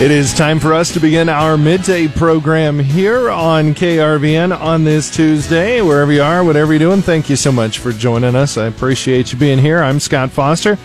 It is time for us to begin our midday program here on KRVN on this Tuesday. Wherever you are, whatever you're doing, thank you so much for joining us. I appreciate you being here. I'm Scott Foster.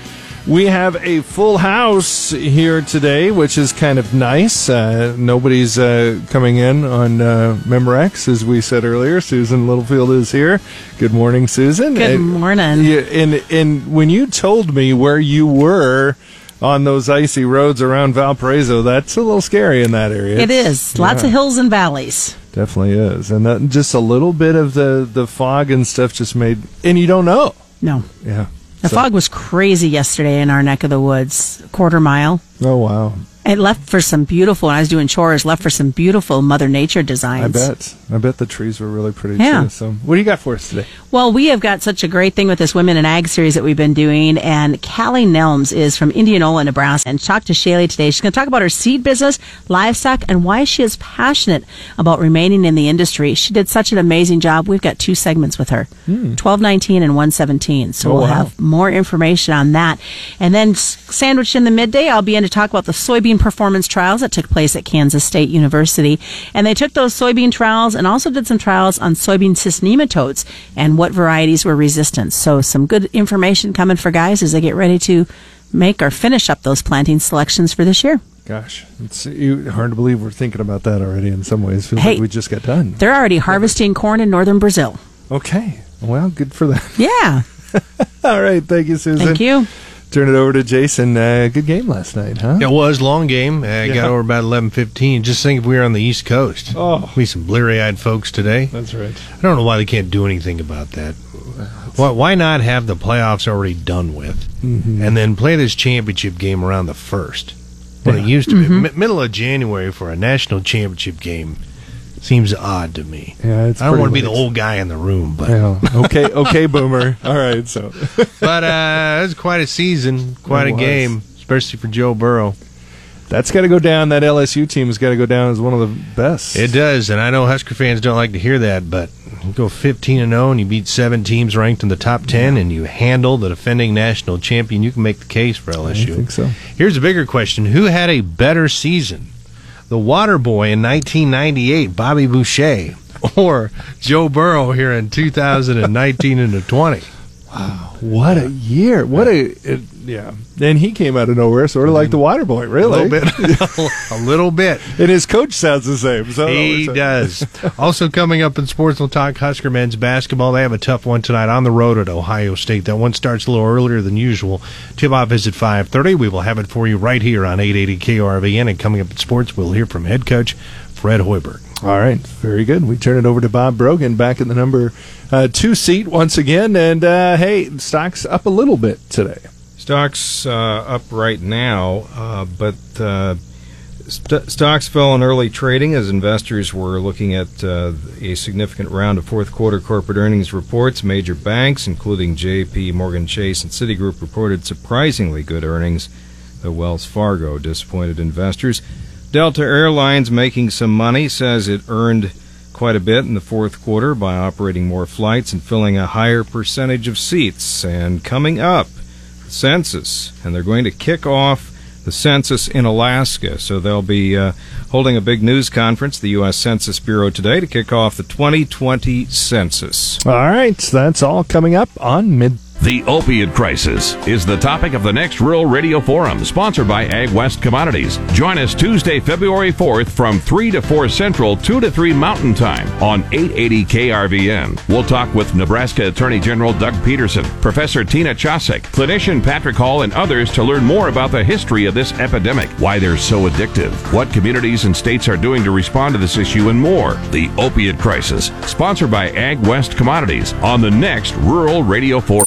We have a full house here today, which is kind of nice. Uh, nobody's uh, coming in on uh, Memorex, as we said earlier. Susan Littlefield is here. Good morning, Susan. Good morning. and and when you told me where you were on those icy roads around Valparaiso, that's a little scary in that area. It is. Lots yeah. of hills and valleys. Definitely is, and that, just a little bit of the the fog and stuff just made, and you don't know. No. Yeah. The So- fog was crazy yesterday in our neck of the woods, quarter mile. Oh wow! It left for some beautiful, when I was doing chores, left for some beautiful Mother Nature designs. I bet. I bet the trees were really pretty Yeah. too. So, what do you got for us today? Well, we have got such a great thing with this Women in Ag series that we've been doing. And Callie Nelms is from Indianola, Nebraska, and talked to Shaylee today. She's going to talk about her seed business, livestock, and why she is passionate about remaining in the industry. She did such an amazing job. We've got two segments with her 1219 and 117. So Hmm. Oh, we'll wow. have more information on that. And then sandwiched in the midday, I'll be in to talk about the soybean performance trials that took place at Kansas State University. And they took those soybean trials and also did some trials on soybean cyst nematodes and what varieties were resistant. So some good information coming for guys as they get ready to make or finish up those planting selections for this year. Gosh, it's hard to believe we're thinking about that already. In some ways, feels Hey. like we just got done. They're already harvesting corn in northern Brazil. Okay, well, good for them. Yeah. All right, thank you, Susan. Thank you. Turn it over to Jason. Uh, good game last night, huh? It was long game. Uh, Yeah. Got over about eleven fifteen. Just think if we were on the East Coast, Oh. we some bleary eyed folks today. That's right. I don't know why they can't do anything about that. Why, why not have the playoffs already done with, Mm-hmm. and then play this championship game around the first? When it used to be Mi- middle of January for a national championship game seems odd to me. Yeah, it's I don't want to be the old guy in the room, but Yeah. Okay, okay, boomer. All right, so but uh, it was quite a season, quite It a was. game, especially for Joe Burrow. that's got to go down. That LSU team's got to go down as one of the best. It does, and I know Husker fans don't like to hear that, but you go 15 and 0 and you beat seven teams ranked in the top 10 and you handle the defending national champion, you can make the case for LSU. I LSU. think so. Here's a bigger question. Who had a better season? The Water Boy in 1998, Bobby Boucher, or Joe Burrow here in 2019 and the 20? What a year! What a yeah. And he came out of nowhere, sort of like the water boy, really. A little bit. a little bit. And his coach sounds the same. So He does. also coming up in sports, we'll talk Husker men's basketball. They have a tough one tonight on the road at Ohio State. That one starts a little earlier than usual. Tip off is at five thirty. We will have it for you right here on eight eighty KRVN. And coming up in sports, we'll hear from head coach Fred Hoiberg. All right, very good. We turn it over to Bob Brogan back in the number uh, two seat once again. And uh, hey, stocks up a little bit today. Stocks uh, up right now, uh, but uh, st- stocks fell in early trading as investors were looking at a significant round of fourth quarter corporate earnings reports. Major banks, including J.P. Morgan Chase and Citigroup, reported surprisingly good earnings. The Wells Fargo disappointed investors. Delta Airlines, making some money, says it earned quite a bit in the fourth quarter by operating more flights and filling a higher percentage of seats. And coming up, census, and they're going to kick off the census in Alaska. So they'll be uh, holding a big news conference, the U.S. Census Bureau, today to kick off the 2020 census. All right, that's all coming up on mid. The opioid crisis is the topic of the next Rural Radio Forum, sponsored by Ag West Commodities. Join us Tuesday, February 4th from 3 to 4 Central, 2 to 3 Mountain Time on 880 KRVN. We'll talk with Nebraska Attorney General Doug Peterson, Professor Tina Chosik, clinician Patrick Hall, and others to learn more about the history of this epidemic, why they're so addictive, what communities and states are doing to respond to this issue, and more. The opioid crisis, sponsored by Ag West Commodities on the next Rural Radio Forum.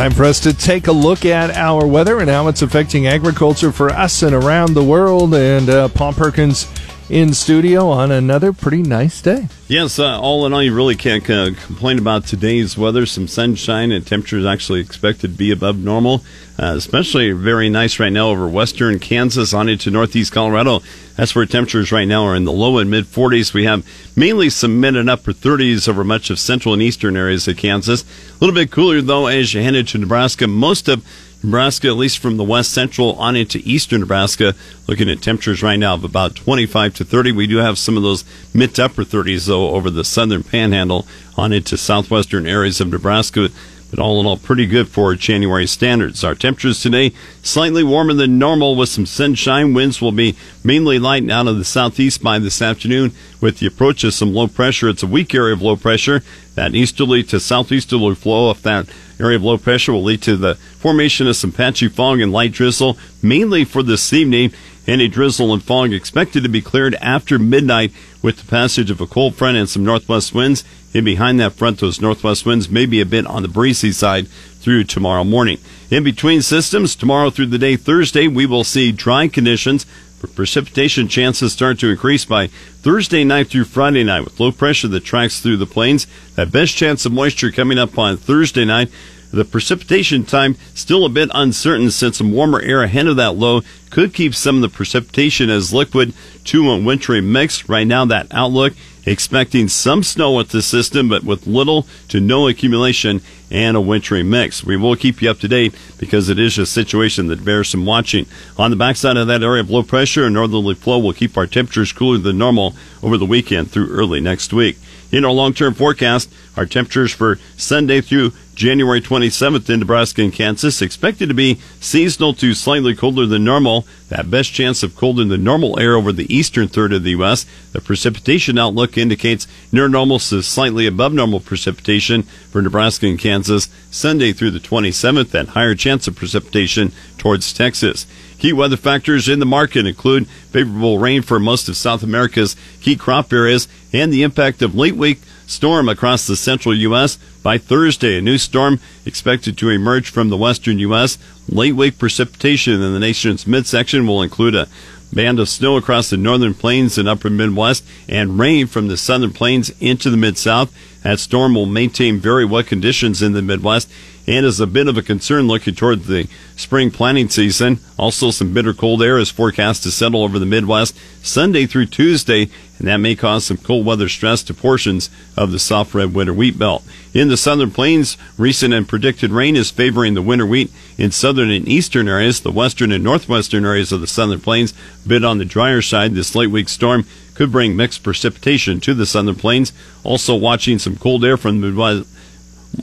Time for us to take a look at our weather and how it's affecting agriculture for us and around the world. And uh, Paul Perkins in studio on another pretty nice day. Yes, uh, all in all, you really can't uh, complain about today's weather. Some sunshine and temperatures actually expected to be above normal. Uh, especially very nice right now over western Kansas on into northeast Colorado. That's where temperatures right now are in the low and mid 40s. We have mainly some mid and upper 30s over much of central and eastern areas of Kansas. A little bit cooler though as you head into Nebraska. Most of Nebraska, at least from the west central on into eastern Nebraska, looking at temperatures right now of about 25 to 30. We do have some of those mid to upper 30s, though, over the southern panhandle on into southwestern areas of Nebraska but all in all, pretty good for January standards. Our temperatures today slightly warmer than normal with some sunshine. Winds will be mainly light out of the southeast by this afternoon with the approach of some low pressure. It's a weak area of low pressure. That easterly to southeasterly flow of that area of low pressure will lead to the formation of some patchy fog and light drizzle, mainly for this evening. Any drizzle and fog expected to be cleared after midnight with the passage of a cold front and some northwest winds. In behind that front, those northwest winds may be a bit on the breezy side through tomorrow morning. In between systems, tomorrow through the day Thursday, we will see dry conditions. Precipitation chances start to increase by Thursday night through Friday night with low pressure that tracks through the plains. That best chance of moisture coming up on Thursday night. The precipitation time still a bit uncertain since some warmer air ahead of that low could keep some of the precipitation as liquid to a wintry mix. Right now, that outlook expecting some snow with the system, but with little to no accumulation and a wintry mix. We will keep you up to date because it is a situation that bears some watching. On the backside of that area of low pressure a northerly flow will keep our temperatures cooler than normal over the weekend through early next week. In our long term forecast, our temperatures for Sunday through January 27th in Nebraska and Kansas expected to be seasonal to slightly colder than normal. That best chance of colder than normal air over the eastern third of the U.S. The precipitation outlook indicates near normal to slightly above normal precipitation for Nebraska and Kansas Sunday through the 27th and higher chance of precipitation towards Texas. Key weather factors in the market include favorable rain for most of South America's key crop areas and the impact of late week storm across the central U.S. By Thursday, a new storm expected to emerge from the western U.S. Late week precipitation in the nation's midsection will include a band of snow across the northern plains and upper Midwest and rain from the southern plains into the mid south. That storm will maintain very wet conditions in the Midwest and is a bit of a concern looking toward the spring planting season. Also, some bitter cold air is forecast to settle over the Midwest Sunday through Tuesday, and that may cause some cold weather stress to portions of the soft red winter wheat belt. In the southern plains, recent and predicted rain is favoring the winter wheat in southern and eastern areas. The western and northwestern areas of the southern plains, bit on the drier side. This late week storm could bring mixed precipitation to the southern plains. Also, watching some cold air from the Midwest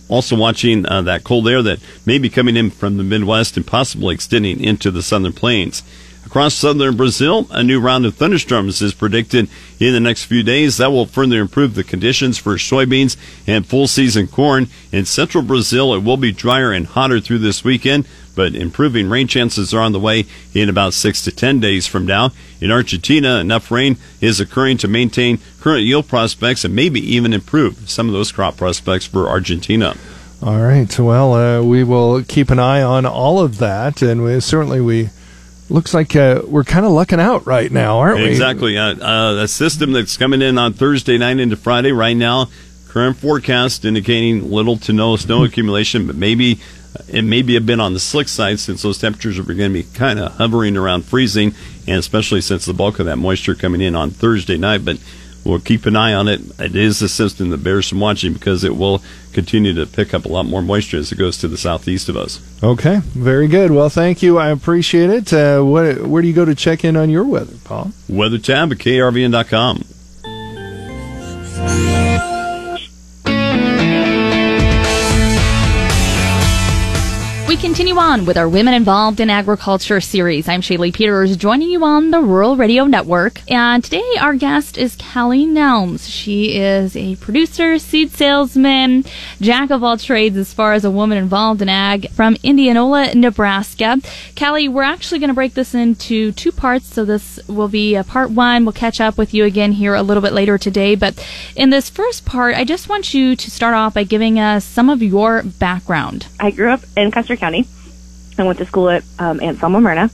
also watching uh, that cold air that may be coming in from the Midwest and possibly extending into the southern plains. Across southern Brazil, a new round of thunderstorms is predicted in the next few days. That will further improve the conditions for soybeans and full season corn. In central Brazil, it will be drier and hotter through this weekend, but improving rain chances are on the way in about six to ten days from now. In Argentina, enough rain is occurring to maintain current yield prospects and maybe even improve some of those crop prospects for Argentina. All right. Well, uh, we will keep an eye on all of that, and we, certainly we looks like uh, we're kind of lucking out right now, aren't we? Exactly. Uh, uh, a system that's coming in on Thursday night into Friday right now. Current forecast indicating little to no snow accumulation, but maybe it may be a bit on the slick side since those temperatures are going to be kind of hovering around freezing, and especially since the bulk of that moisture coming in on Thursday night. But we'll keep an eye on it. It is a system that bears some watching because it will continue to pick up a lot more moisture as it goes to the southeast of us. Okay, very good. Well, thank you. I appreciate it. Uh, what, where do you go to check in on your weather, Paul? Weather tab at krvn.com. Continue on with our Women Involved in Agriculture series. I'm Shaylee Peters, joining you on the Rural Radio Network. And today our guest is Callie Nelms. She is a producer, seed salesman, jack of all trades as far as a woman involved in ag from Indianola, Nebraska. Callie, we're actually going to break this into two parts. So this will be part one. We'll catch up with you again here a little bit later today. But in this first part, I just want you to start off by giving us some of your background. I grew up in Custer County. I went to school at um, Anselmo Merna.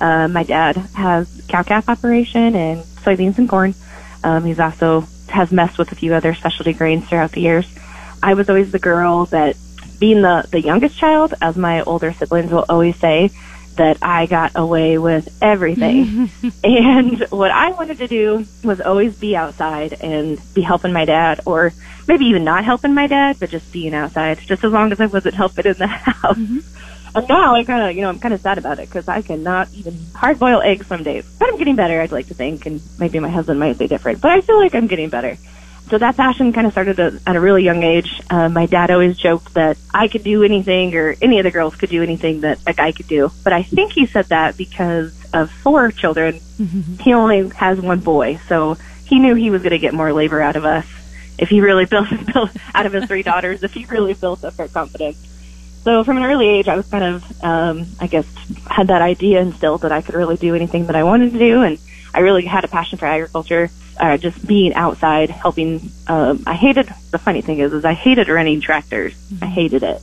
Uh, my dad has cow calf operation and soybeans and corn. Um, he's also has messed with a few other specialty grains throughout the years. I was always the girl that, being the the youngest child, as my older siblings will always say, that I got away with everything. and what I wanted to do was always be outside and be helping my dad, or maybe even not helping my dad, but just being outside, just as long as I wasn't helping in the house. And now I kind of, you know, I'm kind of sad about it because I cannot even hard boil eggs some days. But I'm getting better, I'd like to think, and maybe my husband might say different, but I feel like I'm getting better. So that passion kind of started at, at a really young age. Uh, my dad always joked that I could do anything or any of the girls could do anything that a guy could do. But I think he said that because of four children, he only has one boy. So he knew he was going to get more labor out of us if he really built, built out of his three daughters, if he really built up our confidence. So from an early age, I was kind of, um, I guess, had that idea instilled that I could really do anything that I wanted to do, and I really had a passion for agriculture. Uh, just being outside, helping. Um, I hated. The funny thing is, is I hated running tractors. I hated it,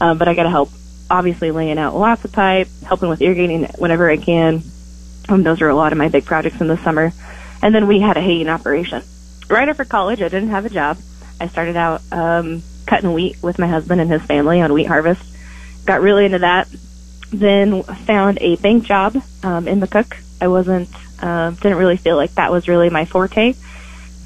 um, but I got to help. Obviously, laying out lots of pipe, helping with irrigating whenever I can. Um, those are a lot of my big projects in the summer. And then we had a haying operation. Right after college, I didn't have a job. I started out um, cutting wheat with my husband and his family on wheat harvest. Got really into that. Then found a bank job um, in McCook. I wasn't, uh, didn't really feel like that was really my forte.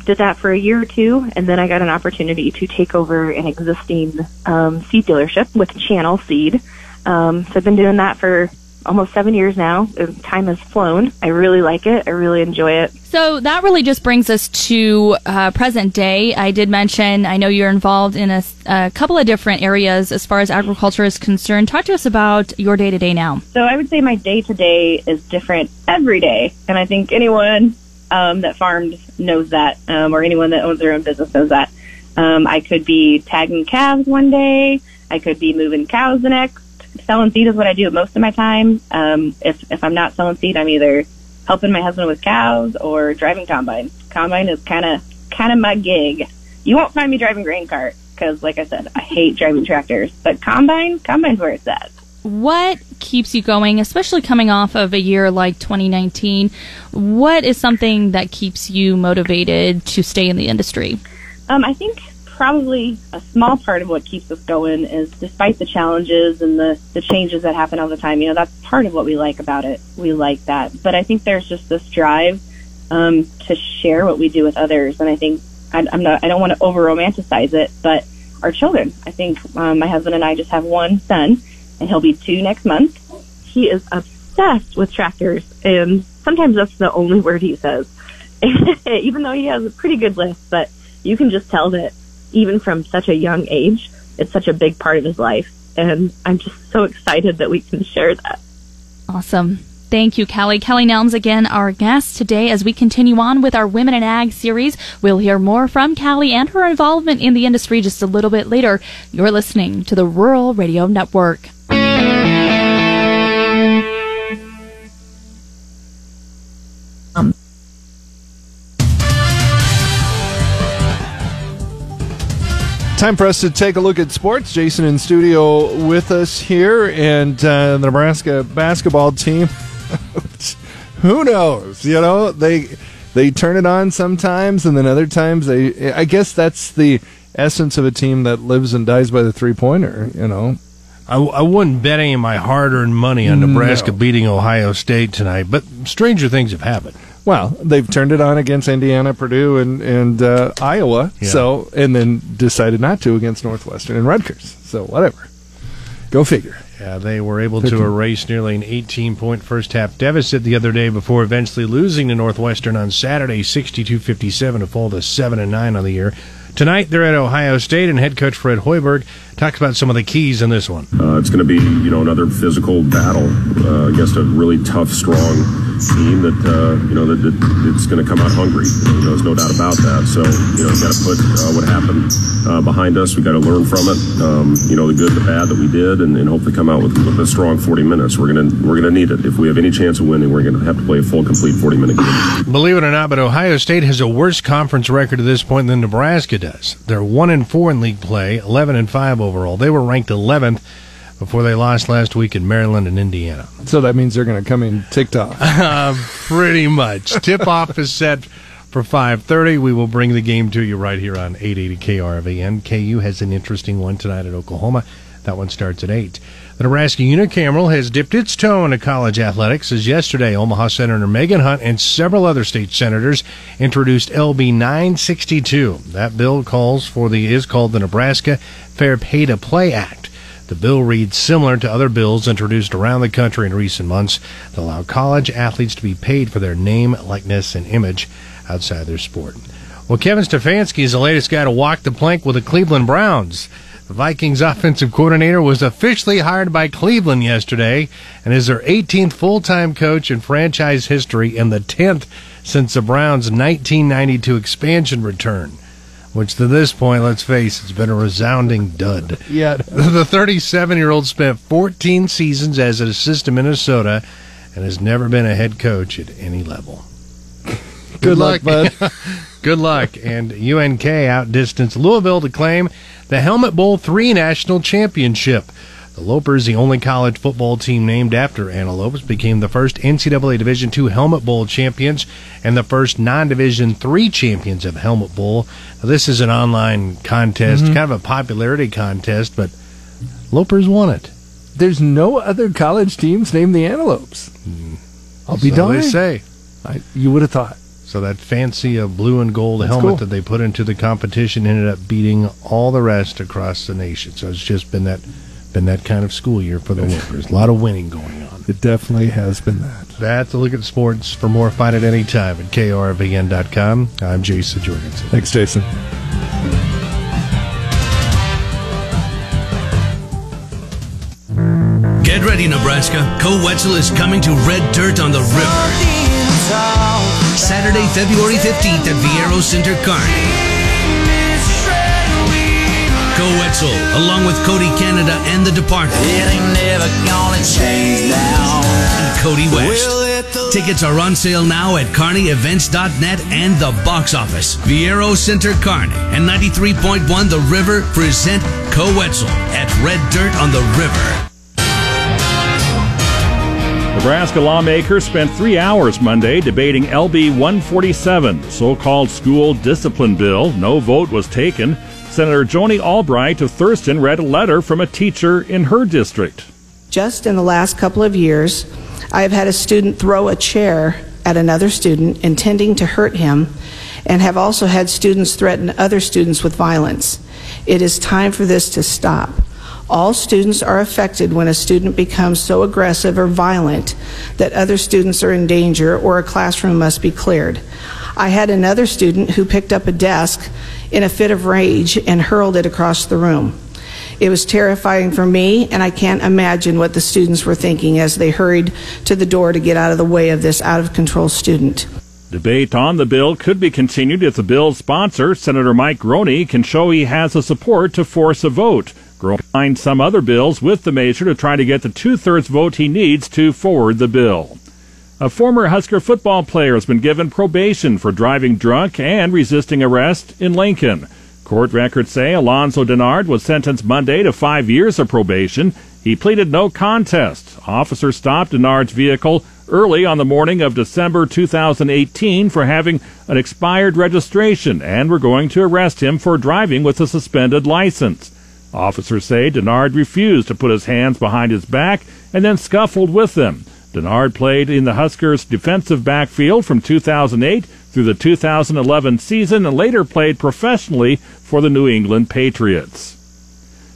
Did that for a year or two, and then I got an opportunity to take over an existing um, seed dealership with Channel Seed. Um, so I've been doing that for almost seven years now. Time has flown. I really like it. I really enjoy it. So that really just brings us to uh, present day. I did mention, I know you're involved in a, a couple of different areas as far as agriculture is concerned. Talk to us about your day to day now. So I would say my day to day is different every day, and I think anyone um, that farms knows that, um, or anyone that owns their own business knows that. Um, I could be tagging calves one day. I could be moving cows the next. Selling seed is what I do most of my time. Um, if if I'm not selling seed, I'm either helping my husband with cows or driving combine. Combine is kind of kind of my gig. You won't find me driving grain cart because, like I said, I hate driving tractors. But combine, combine's where it's at. What keeps you going, especially coming off of a year like 2019? What is something that keeps you motivated to stay in the industry? Um, I think probably a small part of what keeps us going is despite the challenges and the, the changes that happen all the time, you know, that's part of what we like about it. We like that. But I think there's just this drive um, to share what we do with others. And I think I, I'm not, I don't want to over romanticize it, but our children, I think um, my husband and I just have one son and he'll be two next month. He is obsessed with tractors and sometimes that's the only word he says. Even though he has a pretty good list, but you can just tell that even from such a young age, it's such a big part of his life. And I'm just so excited that we can share that. Awesome. Thank you, Kelly. Kelly Nelms again, our guest today as we continue on with our Women in Ag series. We'll hear more from Kelly and her involvement in the industry just a little bit later. You're listening to the Rural Radio Network. Um, Time for us to take a look at sports. Jason in studio with us here, and uh, the Nebraska basketball team. who knows? You know they they turn it on sometimes, and then other times they. I guess that's the essence of a team that lives and dies by the three pointer. You know, I, I wouldn't bet any of my hard earned money on Nebraska No. beating Ohio State tonight, but stranger things have happened. Well they've turned it on against Indiana, Purdue, and and uh, Iowa. Yeah. So and then decided not to against Northwestern and Rutgers. So whatever. Go figure. Yeah, they were able to erase nearly an 18 point first half deficit the other day before eventually losing to Northwestern on Saturday 62 57 to fall to 7 and 9 on the year. Tonight they're at Ohio State, and head coach Fred Hoiberg talks about some of the keys in this one. Uh, it's going to be, you know, another physical battle uh, against a really tough, strong team that, uh, you know, that, that it's going to come out hungry. You know, there's no doubt about that. So, you know, got to put uh, what happened uh, behind us. We got to learn from it. Um, you know, the good, the bad that we did, and, and hopefully come out with, with a strong 40 minutes. We're gonna we're gonna need it if we have any chance of winning. We're going to have to play a full, complete 40 minute game. Believe it or not, but Ohio State has a worse conference record at this point than Nebraska does. They're one and four in league play, eleven and five overall. They were ranked eleventh before they lost last week in Maryland and Indiana. So that means they're going to come in off. Uh, pretty much. Tip off is set for 5:30. We will bring the game to you right here on 880 KRVN. KU has an interesting one tonight at Oklahoma. That one starts at 8. The Nebraska Unicameral has dipped its toe into college athletics as yesterday Omaha Senator Megan Hunt and several other state senators introduced LB 962. That bill calls for the is called the Nebraska Fair Pay to Play Act. The bill reads similar to other bills introduced around the country in recent months that allow college athletes to be paid for their name, likeness, and image outside their sport. Well, Kevin Stefanski is the latest guy to walk the plank with the Cleveland Browns. The Vikings offensive coordinator was officially hired by Cleveland yesterday and is their 18th full time coach in franchise history and the 10th since the Browns' 1992 expansion return. Which to this point, let's face, it's been a resounding dud. Yeah. The 37 year old spent 14 seasons as an assistant in Minnesota and has never been a head coach at any level. Good, luck, bud. Good luck. And UNK outdistanced Louisville to claim the Helmet Bowl 3 national championship. The Lopers, the only college football team named after Antelopes, became the first NCAA Division II Helmet Bowl champions and the first non-Division III champions of Helmet Bowl. Now, this is an online contest, Mm-hmm. kind of a popularity contest, but Lopers won it. There's no other college teams named the Antelopes. I'll be so darned. they say. I, you would have thought. So that fancy uh, blue and gold That's helmet cool. that they put into the competition ended up beating all the rest across the nation. So it's just been that been that kind of school year for the Lopers. A lot of winning going on. It definitely has been that. That's a look at sports. For more, find it anytime at krvn.com. I'm Jason Jorgensen. Thanks, Jason. Get ready, Nebraska. Koe Wetzel is coming to Red Dirt on the River. Saturday, February 15th at Viaero Center Kearney. Koe Wetzel, along with Cody Canada and The Departed. And Kody West. Tickets are on sale now at kearneyevents.net and the box office. Viaero Center Kearney and 93.1 The River present Koe Wetzel at Red Dirt on the River. Nebraska lawmakers spent three hours Monday debating LB 147, the so called school discipline bill. No vote was taken. Senator Joni Albrecht of Thurston read a letter from a teacher in her district. Just in the last couple of years, I have had a student throw a chair at another student intending to hurt him, and have also had students threaten other students with violence. It is time for this to stop. All students are affected when a student becomes so aggressive or violent that other students are in danger or a classroom must be cleared. I had another student who picked up a desk in a fit of rage and hurled it across the room. It was terrifying for me, and I can't imagine what the students were thinking as they hurried to the door to get out of the way of this out of control student. Debate on the bill could be continued if the bill's sponsor, Senator Mike Groene, can show he has the support to force a vote. Groene signed some other bills with the measure to try to get the two thirds vote he needs to forward the bill. A former Husker football player has been given probation for driving drunk and resisting arrest in Lincoln. Court records say Alonzo Dennard was sentenced Monday to five years of probation. He pleaded no contest. Officers stopped Dennard's vehicle early on the morning of December 2018 for having an expired registration and were going to arrest him for driving with a suspended license. Officers say Dennard refused to put his hands behind his back and then scuffled with them. Dennard played in the Huskers' defensive backfield from 2008 through the 2011 season and later played professionally for the New England Patriots.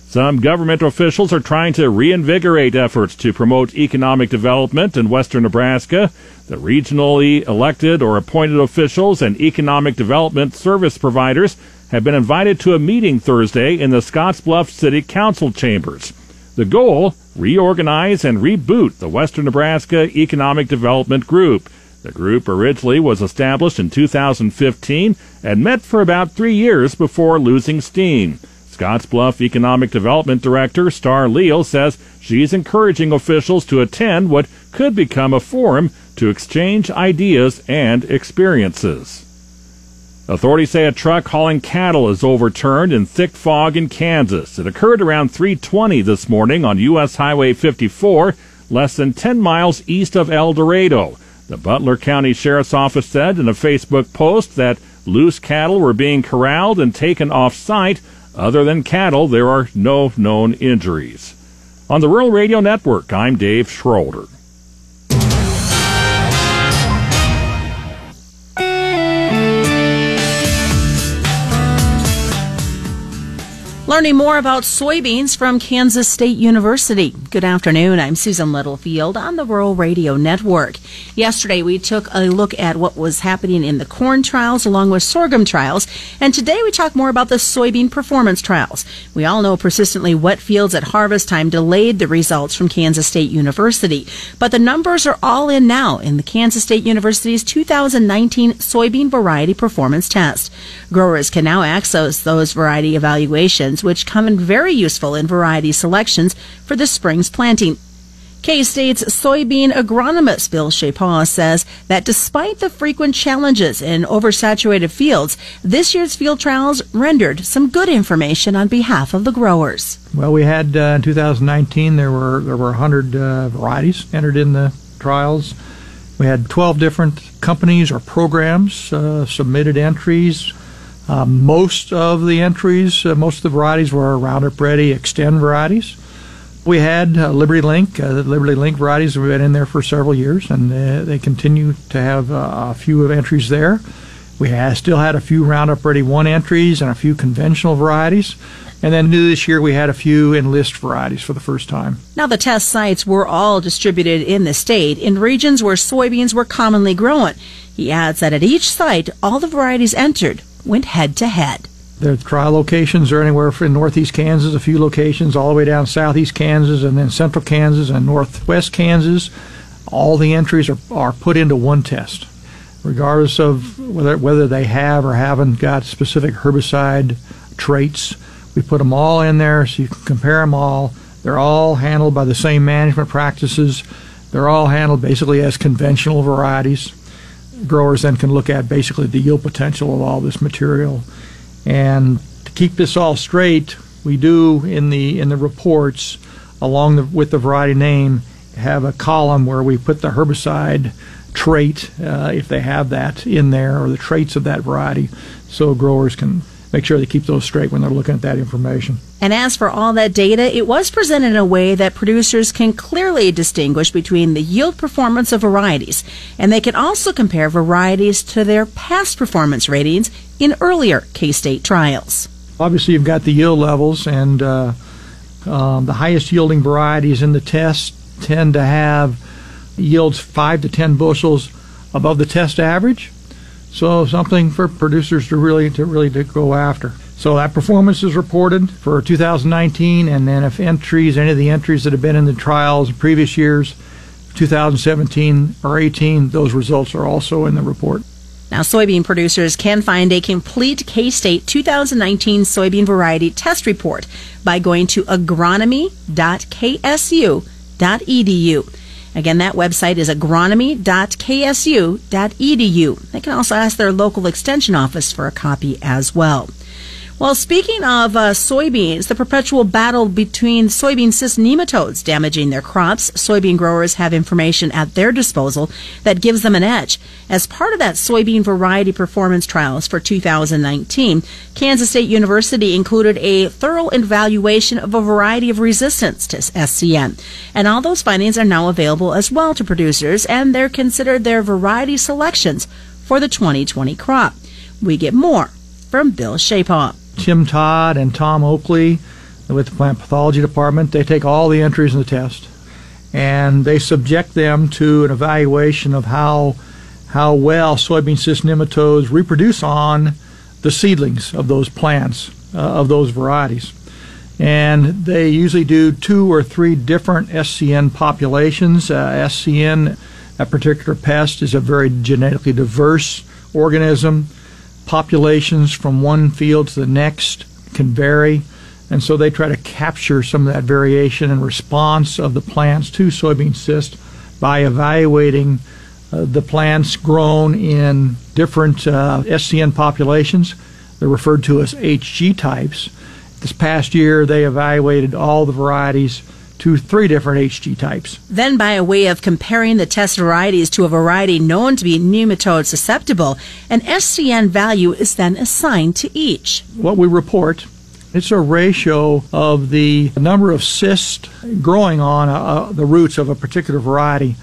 Some government officials are trying to reinvigorate efforts to promote economic development in western Nebraska. The regionally elected or appointed officials and economic development service providers have been invited to a meeting Thursday in the Scottsbluff City Council chambers. The goal reorganize and reboot the Western Nebraska Economic Development Group. The group originally was established in 2015 and met for about three years before losing steam. Scottsbluff Economic Development Director Starr Lehl says she's encouraging officials to attend what could become a forum to exchange ideas and experiences. Authorities say a truck hauling cattle is overturned in thick fog in Kansas. It occurred around 320 this morning on U.S. Highway 54, less than 10 miles east of El Dorado. The Butler County Sheriff's Office said in a Facebook post that loose cattle were being corralled and taken off site. Other than cattle, there are no known injuries. On the Rural Radio Network, I'm Dave Schroeder. Learning more about soybeans from Kansas State University. Good afternoon. I'm Susan Littlefield on the Rural Radio Network. Yesterday we took a look at what was happening in the corn trials along with sorghum trials, and today we talk more about the soybean performance trials. We all know persistently wet fields at harvest time delayed the results from Kansas State University, but the numbers are all in now in the Kansas State University's 2019 soybean variety performance test. Growers can now access those variety evaluations which come in very useful in variety selections for the spring's planting. K-State's soybean agronomist Bill Schapaugh says that despite the frequent challenges in oversaturated fields, this year's field trials rendered some good information on behalf of the growers. Well, we had uh, in 2019 there were there were 100 uh, varieties entered in the trials. We had 12 different companies or programs uh, submitted entries. Uh, most of the entries, uh, most of the varieties were Roundup Ready Extend varieties. We had uh, Liberty Link. Uh, the Liberty Link varieties have been in there for several years, and uh, they continue to have uh, a few of entries there. We still had a few Roundup Ready 1 entries and a few conventional varieties. And then new this year, we had a few enlist varieties for the first time. Now, the test sites were all distributed in the state in regions where soybeans were commonly grown. He adds that at each site, all the varieties entered went head to head. Their trial locations are anywhere from northeast Kansas, a few locations, all the way down southeast Kansas, and then central Kansas and northwest Kansas. All the entries are, are put into one test, regardless of whether whether they have or haven't got specific herbicide traits. We put them all in there so you can compare them all. They're all handled by the same management practices. They're all handled basically as conventional varieties growers then can look at basically the yield potential of all this material. And to keep this all straight, we do in the in the reports, along the, with the variety name, have a column where we put the herbicide trait, uh, if they have that in there, or the traits of that variety, so growers can make sure they keep those straight when they're looking at that information. And as for all that data, it was presented in a way that producers can clearly distinguish between the yield performance of varieties, and they can also compare varieties to their past performance ratings in earlier K-State trials. Obviously, you've got the yield levels, and uh, um, the highest yielding varieties in the test tend to have yields 5 to 10 bushels above the test average. So something for producers to really to really to go after. So that performance is reported for 2019, and then if entries, any of the entries that have been in the trials in previous years, 2017 or 18, those results are also in the report. Now, soybean producers can find a complete K State 2019 soybean variety test report by going to agronomy.ksu.edu. Again, that website is agronomy.ksu.edu. They can also ask their local extension office for a copy as well. Well, speaking of uh, soybeans, the perpetual battle between soybean cyst nematodes damaging their crops, soybean growers have information at their disposal that gives them an edge. As part of that soybean variety performance trials for 2019, Kansas State University included a thorough evaluation of a variety of resistance to SCN. And all those findings are now available as well to producers, and they're considered their variety selections for the 2020 crop. We get more from Bill Schapaugh. Tim Todd and Tom Oakley with the plant pathology department. They take all the entries in the test and they subject them to an evaluation of how how well soybean cyst nematodes reproduce on the seedlings of those plants uh, of those varieties. And they usually do two or three different SCN populations. Uh, SCN, a particular pest, is a very genetically diverse organism populations from one field to the next can vary. And so they try to capture some of that variation and response of the plants to soybean cyst by evaluating uh, the plants grown in different uh, SCN populations. They're referred to as HG types. This past year, they evaluated all the varieties to three different HG types. Then, by a way of comparing the test varieties to a variety known to be nematode susceptible, an SCN value is then assigned to each. What we report It's a ratio of the number of cysts growing on uh, the roots of a particular variety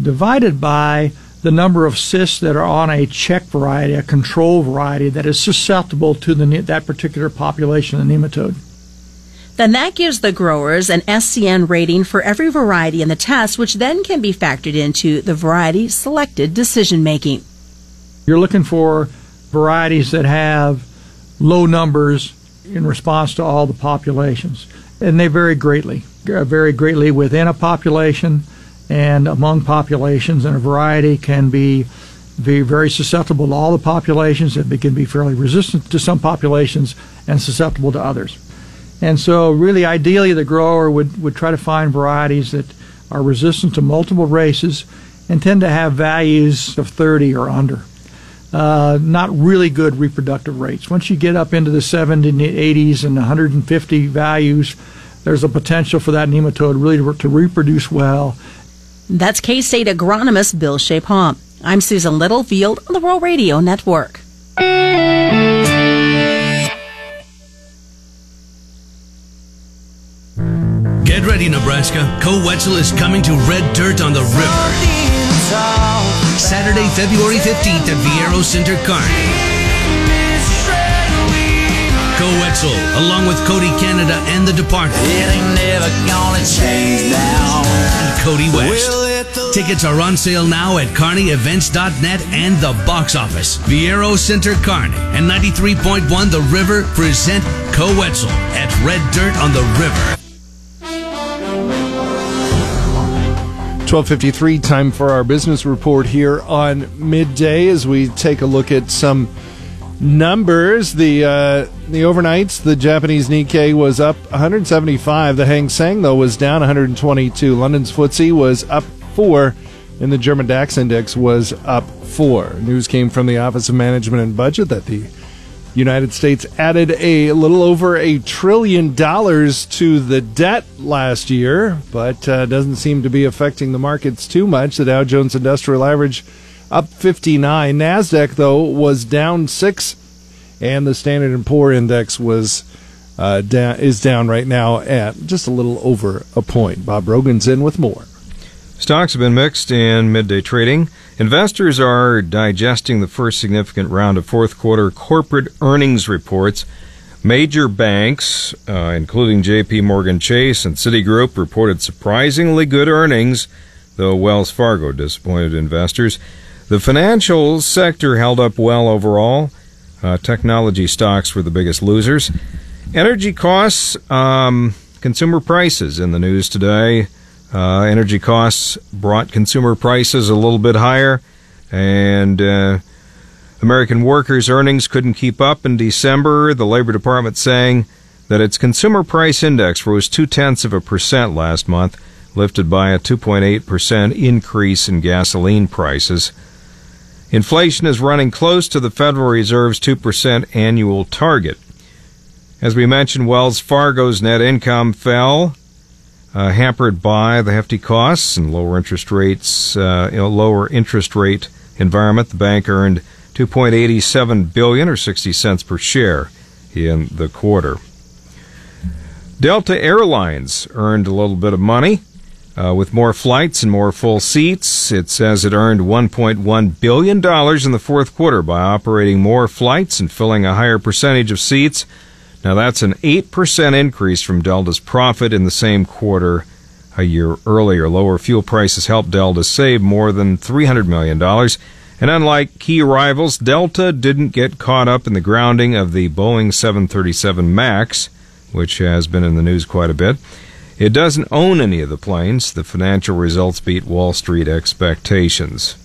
divided by the number of cysts that are on a check variety, a control variety that is susceptible to the, that particular population of nematode. Then that gives the growers an SCN rating for every variety in the test, which then can be factored into the variety selected decision making. You're looking for varieties that have low numbers in response to all the populations, and they vary greatly. Uh, vary greatly within a population and among populations, and a variety can be be very susceptible to all the populations. It can be fairly resistant to some populations and susceptible to others. And so, really, ideally, the grower would, would try to find varieties that are resistant to multiple races and tend to have values of 30 or under. Uh, not really good reproductive rates. Once you get up into the 70s, and 80s, and 150 values, there's a potential for that nematode really to, to reproduce well. That's K State agronomist Bill Schapaugh. I'm Susan Littlefield on the Rural Radio Network. Get ready, Nebraska. Koe Wetzel is coming to Red Dirt on the River. Saturday, February 15th at Viaero Center Kearney. Koe Wetzel, along with Cody Canada and The Departed. And Kody West. Tickets are on sale now at kearneyevents.net and the box office. Viaero Center Kearney and 93.1 The River present Koe Wetzel at Red Dirt on the River. 1253 time for our business report here on midday as we take a look at some numbers. The uh, the overnights the japanese nikkei was up 175 the hang seng though was down 122 london's FTSE was up 4 and the german dax index was up 4 news came from the office of management and budget that the United States added a little over a trillion dollars to the debt last year, but uh, doesn't seem to be affecting the markets too much. The Dow Jones Industrial Average up 59. Nasdaq though was down six, and the Standard and Poor Index was uh, down is down right now at just a little over a point. Bob Brogan's in with more. Stocks have been mixed in midday trading. Investors are digesting the first significant round of fourth quarter corporate earnings reports. Major banks, uh, including JP Morgan Chase and Citigroup, reported surprisingly good earnings, though Wells Fargo disappointed investors. The financial sector held up well overall. Uh, technology stocks were the biggest losers. Energy costs, um, consumer prices in the news today. Uh, energy costs brought consumer prices a little bit higher, and uh, American workers' earnings couldn't keep up in December. The Labor Department saying that its consumer price index rose two tenths of a percent last month, lifted by a 2.8 percent increase in gasoline prices. Inflation is running close to the Federal Reserve's 2% annual target. As we mentioned, Wells Fargo's net income fell uh, hampered by the hefty costs and lower interest rates, uh, you know, lower interest rate environment. The bank earned 2.87 billion or 60 cents per share in the quarter. Delta Airlines earned a little bit of money. Uh, with more flights and more full seats, it says it earned $1.1 billion in the fourth quarter by operating more flights and filling a higher percentage of seats now, that's an 8% increase from Delta's profit in the same quarter a year earlier. Lower fuel prices helped Delta save more than $300 million. And unlike key rivals, Delta didn't get caught up in the grounding of the Boeing 737 MAX, which has been in the news quite a bit. It doesn't own any of the planes. The financial results beat Wall Street expectations.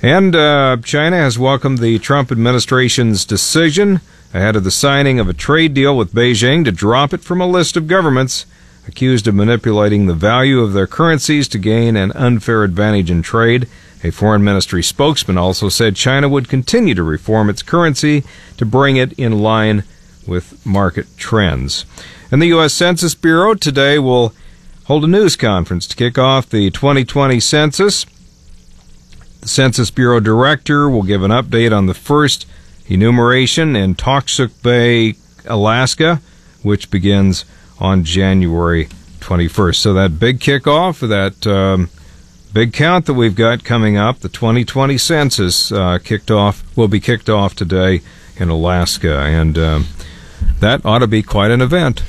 And uh, China has welcomed the Trump administration's decision ahead of the signing of a trade deal with Beijing to drop it from a list of governments accused of manipulating the value of their currencies to gain an unfair advantage in trade. A foreign ministry spokesman also said China would continue to reform its currency to bring it in line with market trends. And the U.S. Census Bureau today will hold a news conference to kick off the 2020 census. The Census Bureau director will give an update on the first enumeration in Toksook Bay, Alaska. which begins on January 21st. So that big kickoff, that um, big count that we've got coming up, the 2020 census uh, kicked off, will be kicked off today in Alaska, and um, that ought to be quite an event.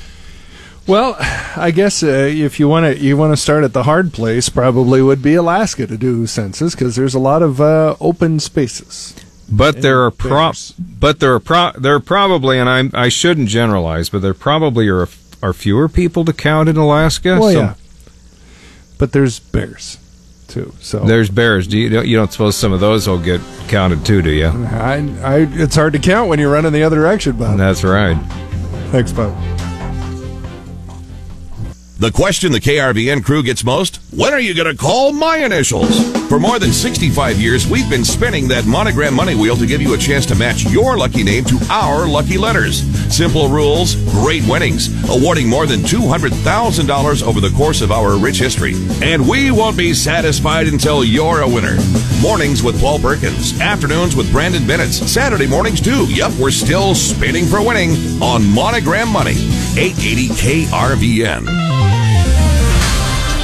Well, I guess uh, if you want to, you want to start at the hard place. Probably would be Alaska to do census because there's a lot of uh, open spaces. But there are props. but there are pro- there are probably, and I I shouldn't generalize, but there probably are are fewer people to count in Alaska. Well, so yeah. But there's bears too. So there's bears. Do you you don't suppose some of those will get counted too? Do you? I, I it's hard to count when you're running the other direction, Bob. That's right. Thanks, Bob. The question the KRVN crew gets most when are you going to call my initials? For more than 65 years, we've been spinning that monogram money wheel to give you a chance to match your lucky name to our lucky letters. Simple rules, great winnings, awarding more than $200,000 over the course of our rich history. And we won't be satisfied until you're a winner. Mornings with Paul Perkins, afternoons with Brandon Bennett, Saturday mornings too. Yep, we're still spinning for winning on Monogram Money, 880 KRVN.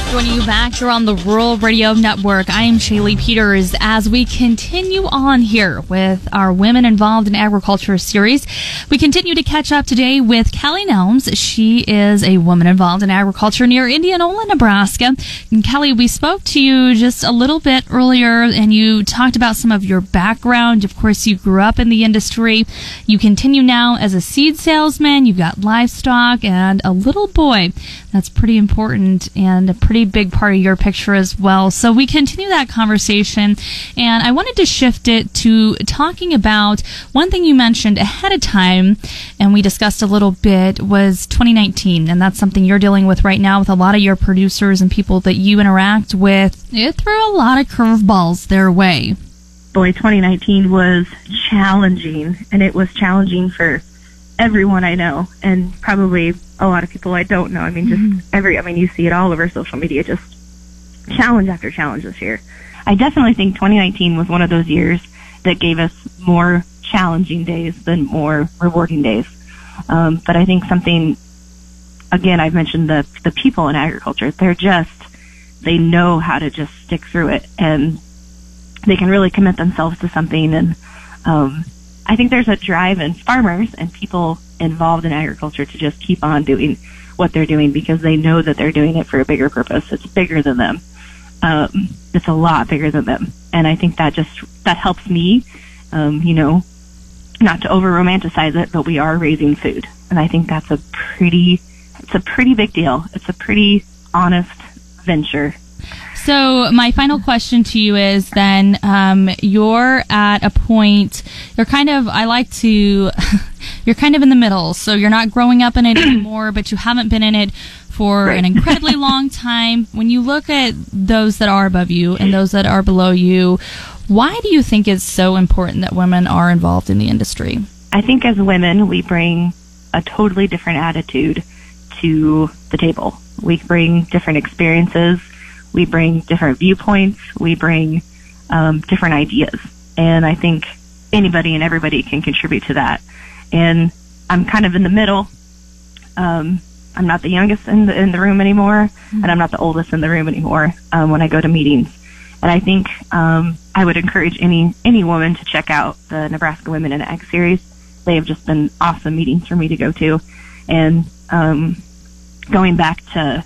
Joining you back here on the Rural Radio Network, I am Shaylee Peters as we continue on here with our Women Involved in Agriculture series. We continue to catch up today with Kelly Nelms. She is a woman involved in agriculture near Indianola, Nebraska. And Kelly, we spoke to you just a little bit earlier and you talked about some of your background. Of course, you grew up in the industry. You continue now as a seed salesman. You've got livestock and a little boy. That's pretty important and a pretty pretty big part of your picture as well. So we continue that conversation, and I wanted to shift it to talking about one thing you mentioned ahead of time, and we discussed a little bit was 2019, and that's something you're dealing with right now with a lot of your producers and people that you interact with. It threw a lot of curveballs their way. Boy, 2019 was challenging, and it was challenging for everyone I know, and probably a lot of people I don't know. I mean, just mm-hmm. every, I mean, you see it all over social media, just challenge after challenge this year. I definitely think 2019 was one of those years that gave us more challenging days than more rewarding days. Um, but I think something, again, I've mentioned the, the people in agriculture, they're just, they know how to just stick through it and they can really commit themselves to something. And, um, I think there's a drive in farmers and people involved in agriculture to just keep on doing what they're doing because they know that they're doing it for a bigger purpose. It's bigger than them. Um, it's a lot bigger than them, and I think that just that helps me. Um, you know, not to over romanticize it, but we are raising food, and I think that's a pretty it's a pretty big deal. It's a pretty honest venture so my final question to you is then um, you're at a point you're kind of I like to you're kind of in the middle. So you're not growing up in it anymore, but you haven't been in it for right. an incredibly long time. When you look at those that are above you and those that are below you, why do you think it's so important that women are involved in the industry? I think as women, we bring a totally different attitude to the table. We bring different experiences we bring different viewpoints. We bring um, different ideas. And I think anybody and everybody can contribute to that. And I'm kind of in the middle. Um, I'm not the youngest in the, in the room anymore, mm-hmm. and I'm not the oldest in the room anymore um, when I go to meetings. And I think um, I would encourage any any woman to check out the Nebraska Women in Ag series. They have just been awesome meetings for me to go to, and um, going back to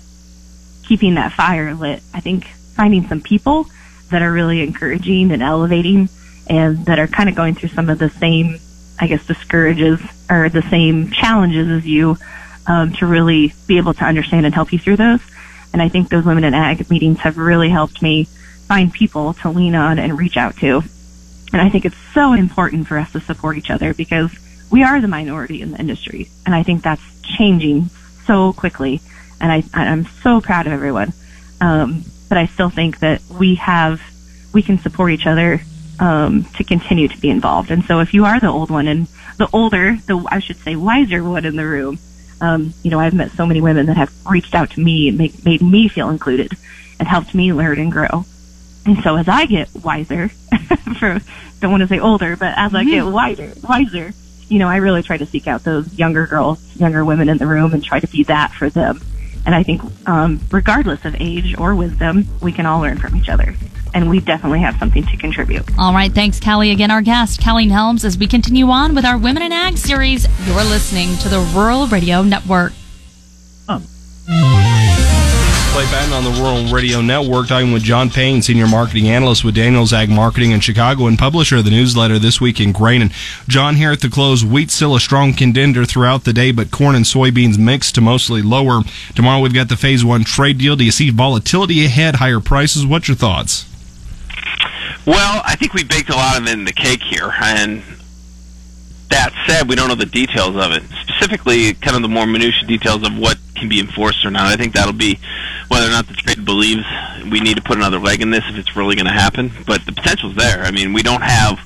keeping that fire lit. I think finding some people that are really encouraging and elevating and that are kind of going through some of the same, I guess, discourages or the same challenges as you um, to really be able to understand and help you through those. And I think those women in ag meetings have really helped me find people to lean on and reach out to. And I think it's so important for us to support each other because we are the minority in the industry. And I think that's changing so quickly and I I'm so proud of everyone. Um, but I still think that we have we can support each other um, to continue to be involved. And so if you are the old one and the older, the I should say wiser one in the room, um, you know, I've met so many women that have reached out to me and make, made me feel included and helped me learn and grow. And so as I get wiser, for don't want to say older, but as mm-hmm. I get wiser, wiser, you know, I really try to seek out those younger girls, younger women in the room and try to be that for them. And I think, um, regardless of age or wisdom, we can all learn from each other. And we definitely have something to contribute. All right. Thanks, Kelly. Again, our guest, Kelly Helms, as we continue on with our Women in Ag series. You're listening to the Rural Radio Network. Clay on the Rural Radio Network, talking with John Payne, Senior Marketing Analyst with Daniels Ag Marketing in Chicago and publisher of the newsletter This Week in Grain. And John, here at the close, wheat still a strong contender throughout the day, but corn and soybeans mixed to mostly lower. Tomorrow we've got the Phase 1 trade deal. Do you see volatility ahead, higher prices? What's your thoughts? Well, I think we baked a lot of in the cake here, and that said, we don't know the details of it. Specifically, kind of the more minutiae details of what can be enforced or not. I think that'll be whether or not the trade believes we need to put another leg in this if it's really going to happen. But the potential's there. I mean, we don't have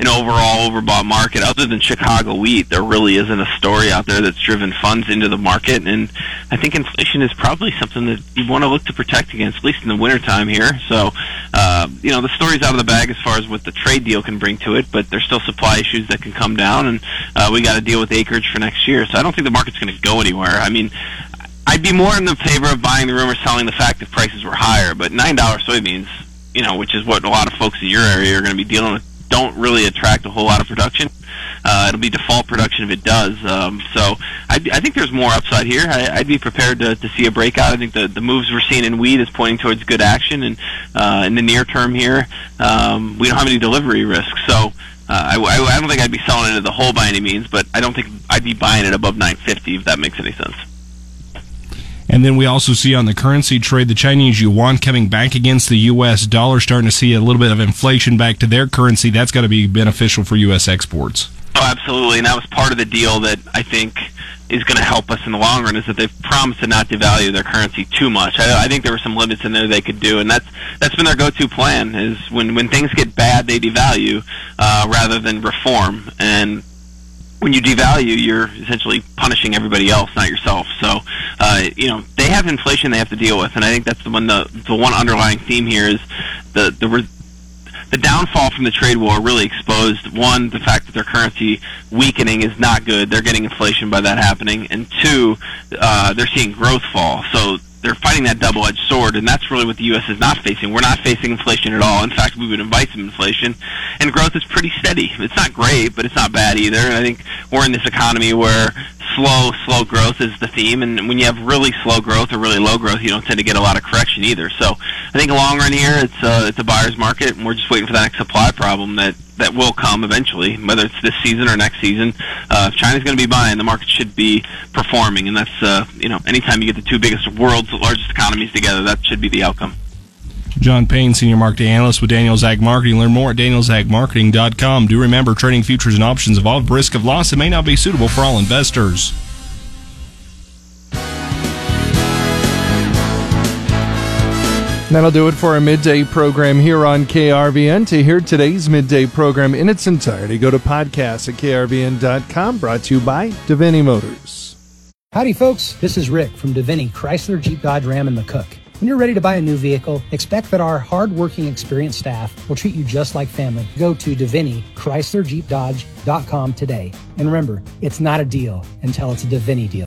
an overall overbought market other than Chicago wheat. There really isn't a story out there that's driven funds into the market, and I think inflation is probably something that you want to look to protect against, at least in the wintertime here. So, uh, you know, the story's out of the bag as far as what the trade deal can bring to it, but there's still supply issues that can come down, and uh, we got to deal with acreage for next year. So I don't think the market's going to go anywhere. I mean, I'd be more in the favor of buying the rumor, selling the fact if prices were higher. But nine dollar soybeans, you know, which is what a lot of folks in your area are going to be dealing with, don't really attract a whole lot of production. Uh, it'll be default production if it does. Um, so I, I think there's more upside here. I, I'd be prepared to, to see a breakout. I think the, the moves we're seeing in wheat is pointing towards good action, and uh, in the near term here, um, we don't have any delivery risk. So. Uh, I, I, I don't think I'd be selling into the whole by any means, but I don't think I'd be buying it above 950 if that makes any sense. And then we also see on the currency trade the Chinese yuan coming back against the U.S. dollar, starting to see a little bit of inflation back to their currency. That's got to be beneficial for U.S. exports. Oh, absolutely. And that was part of the deal that I think is going to help us in the long run is that they've promised to not devalue their currency too much. I, I think there were some limits in there they could do, and that's that's been their go-to plan. Is when when things get bad, they devalue uh, rather than reform. And when you devalue, you're essentially punishing everybody else, not yourself. So, uh, you know, they have inflation they have to deal with, and I think that's the one the the one underlying theme here is the the. Re- the downfall from the trade war really exposed one the fact that their currency weakening is not good they're getting inflation by that happening and two uh, they're seeing growth fall so they're fighting that double-edged sword, and that's really what the U.S. is not facing. We're not facing inflation at all. In fact, we would invite some inflation, and growth is pretty steady. It's not great, but it's not bad either. And I think we're in this economy where slow, slow growth is the theme, and when you have really slow growth or really low growth, you don't tend to get a lot of correction either. So I think long run here, it's uh, it's a buyer's market, and we're just waiting for that next supply problem that that will come eventually, whether it's this season or next season. Uh, if China's going to be buying, the market should be performing, and that's uh, you know anytime you get the two biggest world's largest economies together, that should be the outcome. John Payne, Senior Marketing Analyst with Daniels Ag Marketing. Learn more at danielsagmarketing.com. Do remember, trading futures and options involve risk of loss and may not be suitable for all investors. That'll do it for our midday program here on KRVN. To hear today's midday program in its entirety, go to podcast at krvn.com, brought to you by Davini Motors. Howdy, folks. This is Rick from Davini Chrysler Jeep Dodge Ram and McCook. When you're ready to buy a new vehicle, expect that our hardworking, experienced staff will treat you just like family. Go to Davini Chrysler Jeep Dodge.com today. And remember, it's not a deal until it's a Davini deal.